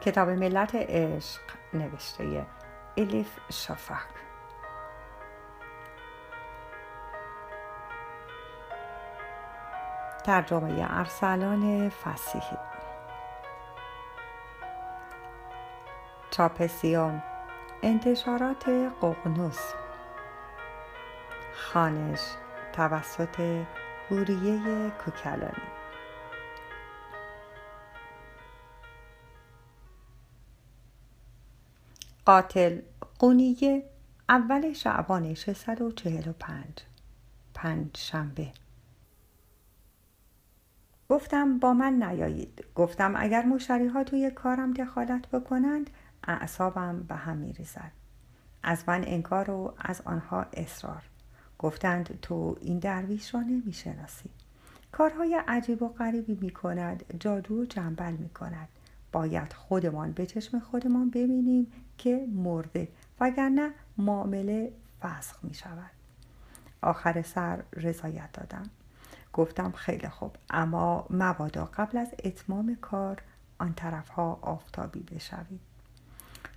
کتاب ملت عشق نوشته الیف شفاک ترجمه ارسلان فسیحی. چاپ سیوم انتشارات ققنوس. خانش توسط هوریه کوکلانی. قاتل قونیه اول شعبان 645 پنج. شنبه. گفتم با من نیایید. گفتم اگر مشتری ها توی کارم دخالت بکنند اعصابم به هم میریزد. از من انکار و از آنها اصرار. گفتند تو این درویش را نمی‌شناسی. کارهای عجیب و غریبی می کند جادو و جنبل می کند باید خودمان به چشم خودمان ببینیم که مرده وگرنه معامله فسخ می شود. آخر سر رضایت دادم. گفتم خیلی خوب اما مبادا قبل از اتمام کار آن طرف ها آفتابی بشوید.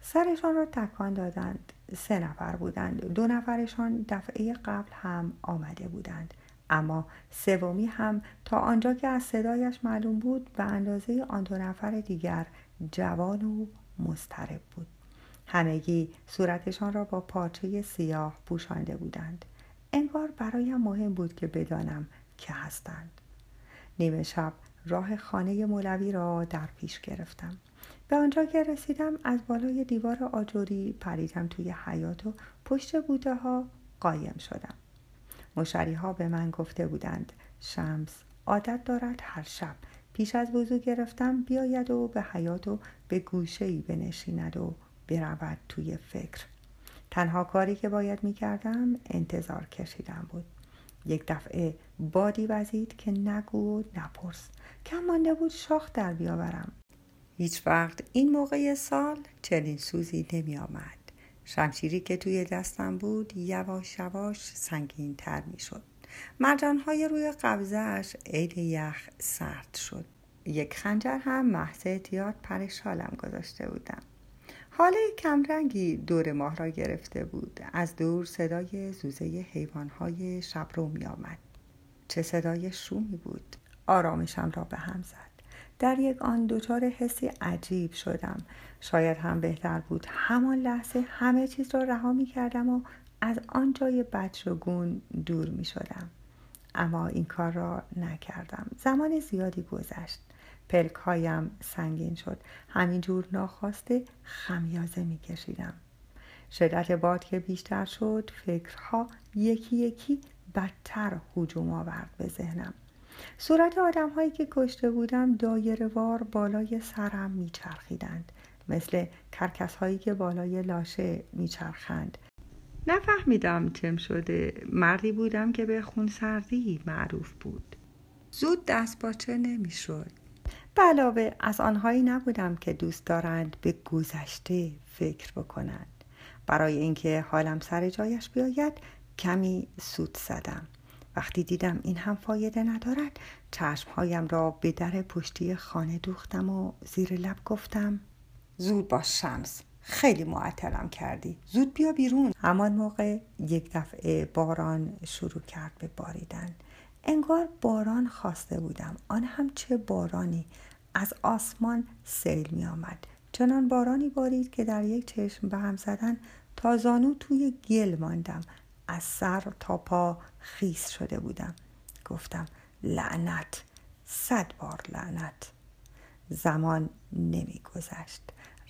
سرشان را تکان دادند. سه نفر بودند. دو نفرشان دفعه قبل هم آمده بودند. اما سومی هم تا آنجا که از صدایش معلوم بود به اندازه آن دو نفر دیگر جوان و مضطرب بود. همگی صورتشان را با پارچه سیاه پوشانده بودند. انگار برایم مهم بود که بدانم که هستند. نیمه شب راه خانه مولوی را در پیش گرفتم. به آنجا که رسیدم از بالای دیوار آجوری پریدم توی حیات و پشت بوده ها قایم شدم. مشری ها به من گفته بودند شمس عادت دارد هر شب پیش از وضو گرفتم بیاید و به حیات و به گوشه ای بنشیند و برود توی فکر. تنها کاری که باید می کردم انتظار کشیدم بود. یک دفعه بادی وزید که نگو و نپرس. کم مانده بود شاخ در بیاورم. هیچ وقت این موقع سال چنین سوزی نمی آمد شمشیری که توی دستم بود یواش یواش سنگین تر می شد مرجانهای روی قبضهش عید یخ سرد شد. یک خنجر هم محض احتیاط پر شالم گذاشته بودم. حاله کمرنگی دور ماه را گرفته بود. از دور صدای زوزه حیوانهای شب رو می آمد چه صدای شومی بود. آرامشم را به هم زد. در یک آن دچار حسی عجیب شدم. شاید هم بهتر بود همان لحظه همه چیز را رها می کردم و از آن جای بدشگون دور می شدم اما این کار را نکردم. زمان زیادی گذشت. پلک هایم سنگین شد. همینجور ناخواسته خمیازه می کشیدم شدت باد که بیشتر شد فکرها یکی یکی بدتر هجوم آورد به ذهنم. صورت آدم هایی که کشته بودم دایره وار بالای سرم میچرخیدند مثل کرکس هایی که بالای لاشه میچرخند. نفهمیدم چم شده. مردی بودم که به خونسردی معروف بود. زود دست باچه نمی‌شد. علاوه از آنهایی نبودم که دوست دارند به گذشته فکر بکنند. برای اینکه حالم سر جایش بیاید کمی سود زدم. وقتی دیدم این هم فایده ندارد چشمهایم را به در پشتی خانه دوختم و زیر لب گفتم زود باش شمس خیلی معطلم کردی. زود بیا بیرون. همان موقع یک دفعه باران شروع کرد به باریدن. انگار باران خواسته بودم. آن هم چه بارانی. از آسمان سیل می آمد. چنان بارانی بارید که در یک چشم به هم زدن تا زانو توی گل ماندم. از سر تا پا خیس شده بودم. گفتم لعنت. صد بار لعنت. زمان نمی گذشت.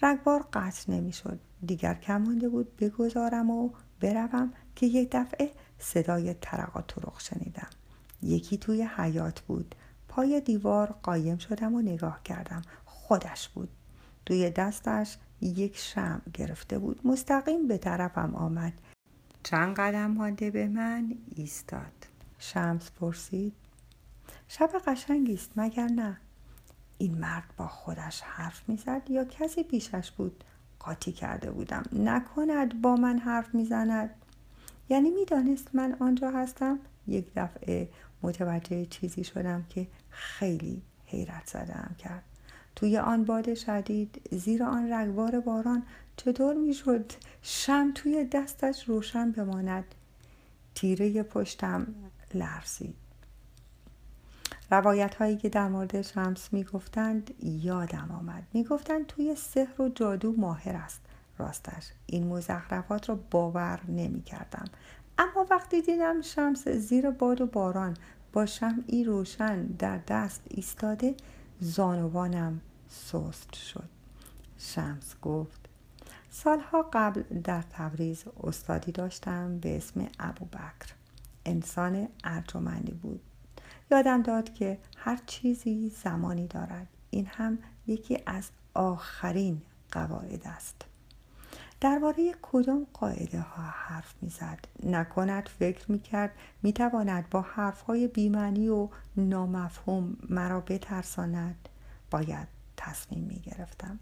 رگبار قطع نمی شد. دیگر کم بود بگذارم و بروم که یک دفعه صدای ترقا ترق شنیدم. یکی توی حیات بود. پای دیوار قایم شدم و نگاه کردم. خودش بود. توی دستش یک شم گرفته بود. مستقیم به طرفم آمد. چند قدم مانده به من ایستاد. شمس پرسید. شب قشنگی است مگر نه؟ این مرد با خودش حرف می‌زد یا کسی پیشش بود؟ قاطی کرده بودم. نکند با من حرف می‌زند. یعنی می‌دانست من آنجا هستم؟ یک دفعه متوجه چیزی شدم که خیلی حیرت زدم کرد. توی آن باد شدید زیر آن رگبار باران چطور می‌شد شم توی دستش روشن بماند؟ تیره پشتم لرزید. روایت هایی که در مورد شمس می‌گفتند یادم آمد. می‌گفتند توی سحر و جادو ماهر است. راستش این مزخرفات را باور نمی کردم اما وقتی دیدم شمس زیر باد و باران با شمعی روشن در دست ایستاده زانوانم سست شد. شمس گفت سالها قبل در تبریز استادی داشتم به اسم ابوبکر. انسان ارجمندی بود. یادم داد که هر چیزی زمانی دارد. این هم یکی از آخرین قواعد است. درباره کدام قاعده ها حرف می‌زد؟ نکند فکر می‌کرد می‌تواند با حرف های بیمعنی و نامفهوم مرا بترساند. باید تصمیم می‌گرفتم.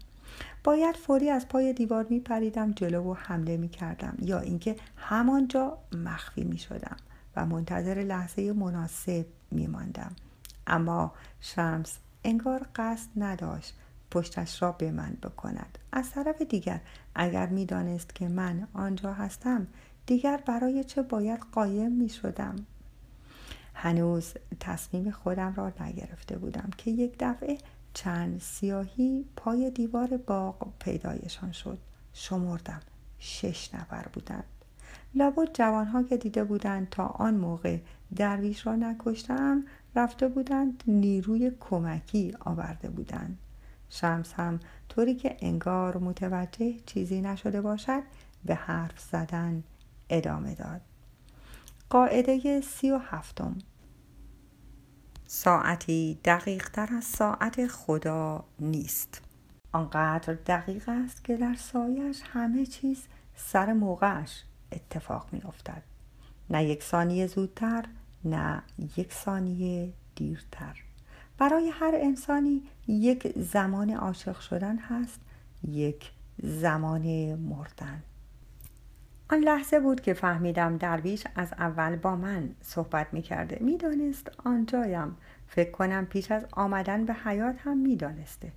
باید فوری از پای دیوار میپریدم جلو و حمله می‌کردم یا اینکه همانجا مخفی می‌شدم و منتظر لحظه مناسب میماندم. اما شمس انگار قصد نداشت پشتش را به من بکند. از طرف دیگر اگر می‌دانست که من آنجا هستم دیگر برای چه باید قایم می شدم هنوز تصمیم خودم را نگرفته بودم که یک دفعه چند سیاهی پای دیوار باغ پیدایشان شد. شمردم. شش نفر بودند. لابد جوانها که دیده بودند تا آن موقع درویش را نکشتم رفته بودند نیروی کمکی آورده بودند. شمس هم طوری که انگار متوجه چیزی نشده باشد به حرف زدن ادامه داد. قاعده سی و هفتم. ساعتی دقیق تر از ساعت خدا نیست. آنقدر دقیق است که در سایش همه چیز سر موقعش اتفاق می افتد. نه یک ثانیه زودتر نه یک ثانیه دیرتر. برای هر انسانی یک زمان عاشق شدن هست یک زمان مردن. آن لحظه بود که فهمیدم درویش از اول با من صحبت می کرده می دانست آنجایم فکر کنم پیش از آمدن به حیات هم می دانسته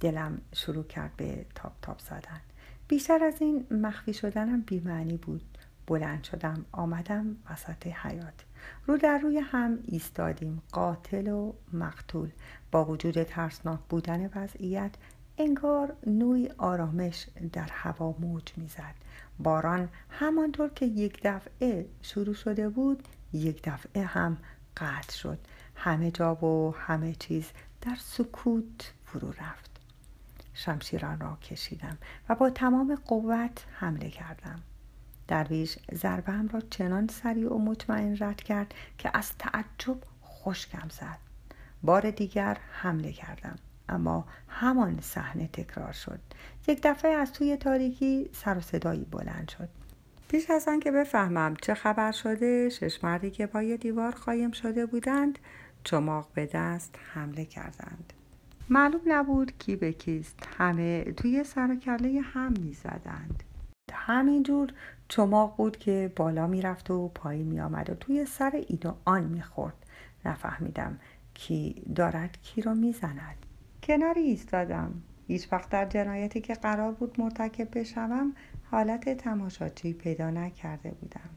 دلم شروع کرد به تاپ تاپ زدن. بیشتر از این مخفی شدنم بیمعنی بود. بلند شدم آمدم وسط حیات رو در روی هم ایستادیم قاتل و مقتول. با وجود ترسناک بودن وضعیت انگار نوعی آرامش در هوا موج می‌زد. باران همانطور که یک دفعه شروع شده بود یک دفعه هم قطع شد. همه جا و همه چیز در سکوت فرو رفت. شمشیران را کشیدم و با تمام قوت حمله کردم. درویش ضربه را چنان سریع و مطمئن رد کرد که از تعجب خشکم زد. بار دیگر حمله کردم اما همان صحنه تکرار شد. یک دفعه از توی تاریکی سر و صدایی بلند شد. پیش از آنکه بفهمم چه خبر شده شش مردی که پای دیوار قایم شده بودند چماق به دست حمله کردند. معلوم نبود کی به کیست. همه توی سر و کله هم می زدند همینجور چماق بود که بالا می‌رفت و پایین می آمد و توی سر این و آن می‌خورد. نفهمیدم کی دارد کی را می‌زند. کناری ایستادم. هیچ وقت در جنایتی که قرار بود مرتکب بشوم حالت تماشاچی پیدا نکرده بودم.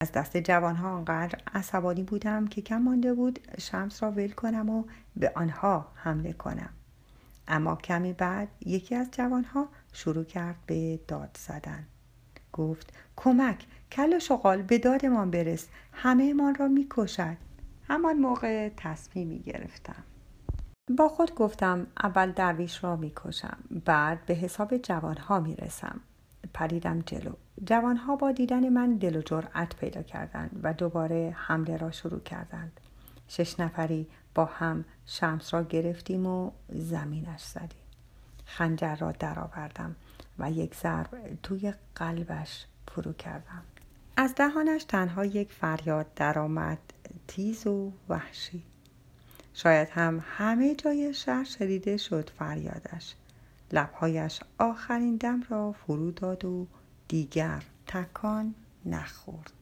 از دست جوانها آنقدر عصبانی بودم که کم مانده بود شمس را ول کنم و به آنها حمله کنم. اما کمی بعد یکی از جوانها شروع کرد به داد زدن. گفت کمک کل شغال به دادمان برس. همه من را می‌کشد. همان موقع تصمیمی گرفتم با خود گفتم اول درویش را می‌کشم بعد به حساب جوانها می‌رسم. پریدم جلو. جوانها با دیدن من دل و جرأت پیدا کردند و دوباره حمله را شروع کردند. شش نفری با هم شمس را گرفتیم و زمینش زدیم. خنجر را درآوردم و یک ضرب توی قلبش فرو کردم. از دهانش تنها یک فریاد درآمد تیز و وحشی. شاید هم همه جای شهر شدیده شد فریادش. لبهایش آخرین دم را فرو داد و دیگر تکان نخورد.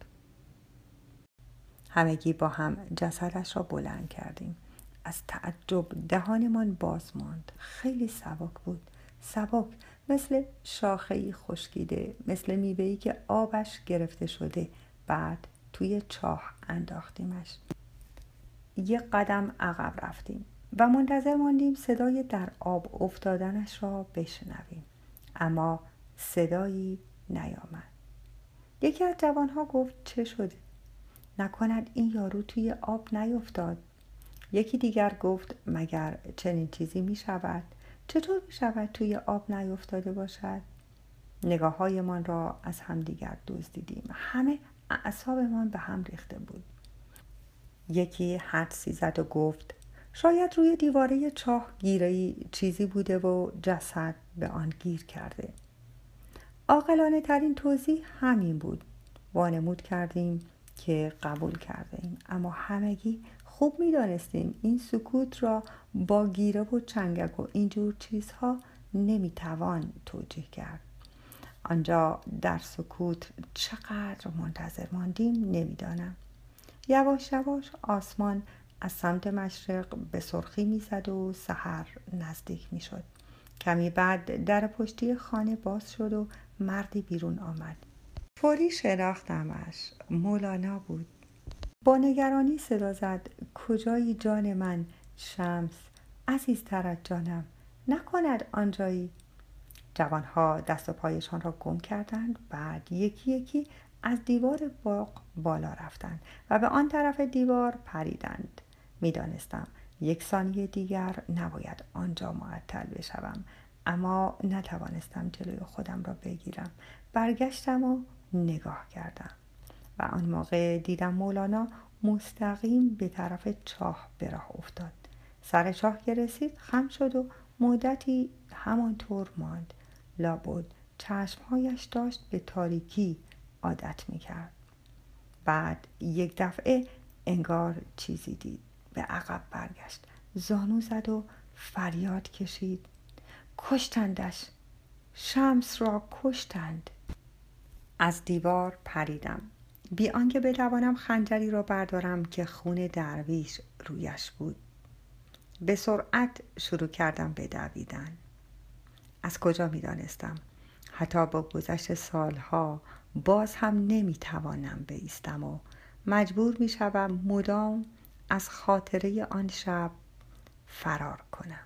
همگی با هم جسدش را بلند کردیم. از تعجب دهانمان باز ماند. خیلی سبک بود. سبک مثل شاخهای خشکیده مثل میوهی که آبش گرفته شده. بعد توی چاه انداختیمش. یک قدم عقب رفتیم و منتظر ماندیم صدای در آب افتادنش را بشنویم. اما صدایی نیامد. یکی از جوانها گفت چه شده؟ نکند این یارو توی آب نیفتاد. یکی دیگر گفت مگر چنین چیزی می شود؟ چطور می شود توی آب نیفتاده باشد؟ نگاه هایمان را از همدیگر دزدیدیم. همه اعصابمان به هم ریخته بود. یکی حدسی زد و گفت شاید روی دیواره چاه گیره چیزی بوده و جسد به آن گیر کرده. عاقلانه ترین توضیح همین بود. وانمود کردیم که قبول کرده اما همگی خوب می دانستیم این سکوت را با گیره و چنگک و اینجور چیزها نمی توان توجیه کرد. آنجا در سکوت چقدر منتظر ماندیم نمی‌دانم. یواش یواش آسمان از سمت مشرق به سرخی می‌زد و سحر نزدیک می‌شد. کمی بعد در پشتی خانه باز شد و مردی بیرون آمد. فوری شناختمش. مولانا بود. با نگرانی صدا زد. کجایی جان من؟ شمس. عزیزتر جانم نکند آنجایی. جوانها دست و پایشان را گم کردند. بعد یکی یکی از دیوار باغ بالا رفتند و به آن طرف دیوار پریدند. می‌دانستم یک ثانیه دیگر نباید آنجا معطل بشوم اما نتوانستم جلوی خودم را بگیرم. برگشتم و نگاه کردم. و آن موقع دیدم مولانا مستقیم به طرف چاه به راه افتاد. سر چاه که رسید خم شد و مدتی همانطور ماند. لابد چشمهایش داشت به تاریکی عادت می‌کرد. بعد یک دفعه انگار چیزی دید. به عقب برگشت. زانو زد و فریاد کشید. کشتندش. شمس را کشتند. از دیوار پریدم. بی آنکه بتوانم خنجری را بردارم که خون درویش رویش بود. به سرعت شروع کردم به دویدن. از کجا می دانستم؟ حتی با گذشت سالها باز هم نمی توانم بیستم و مجبور می شوم مدام از خاطره آن شب فرار کنم.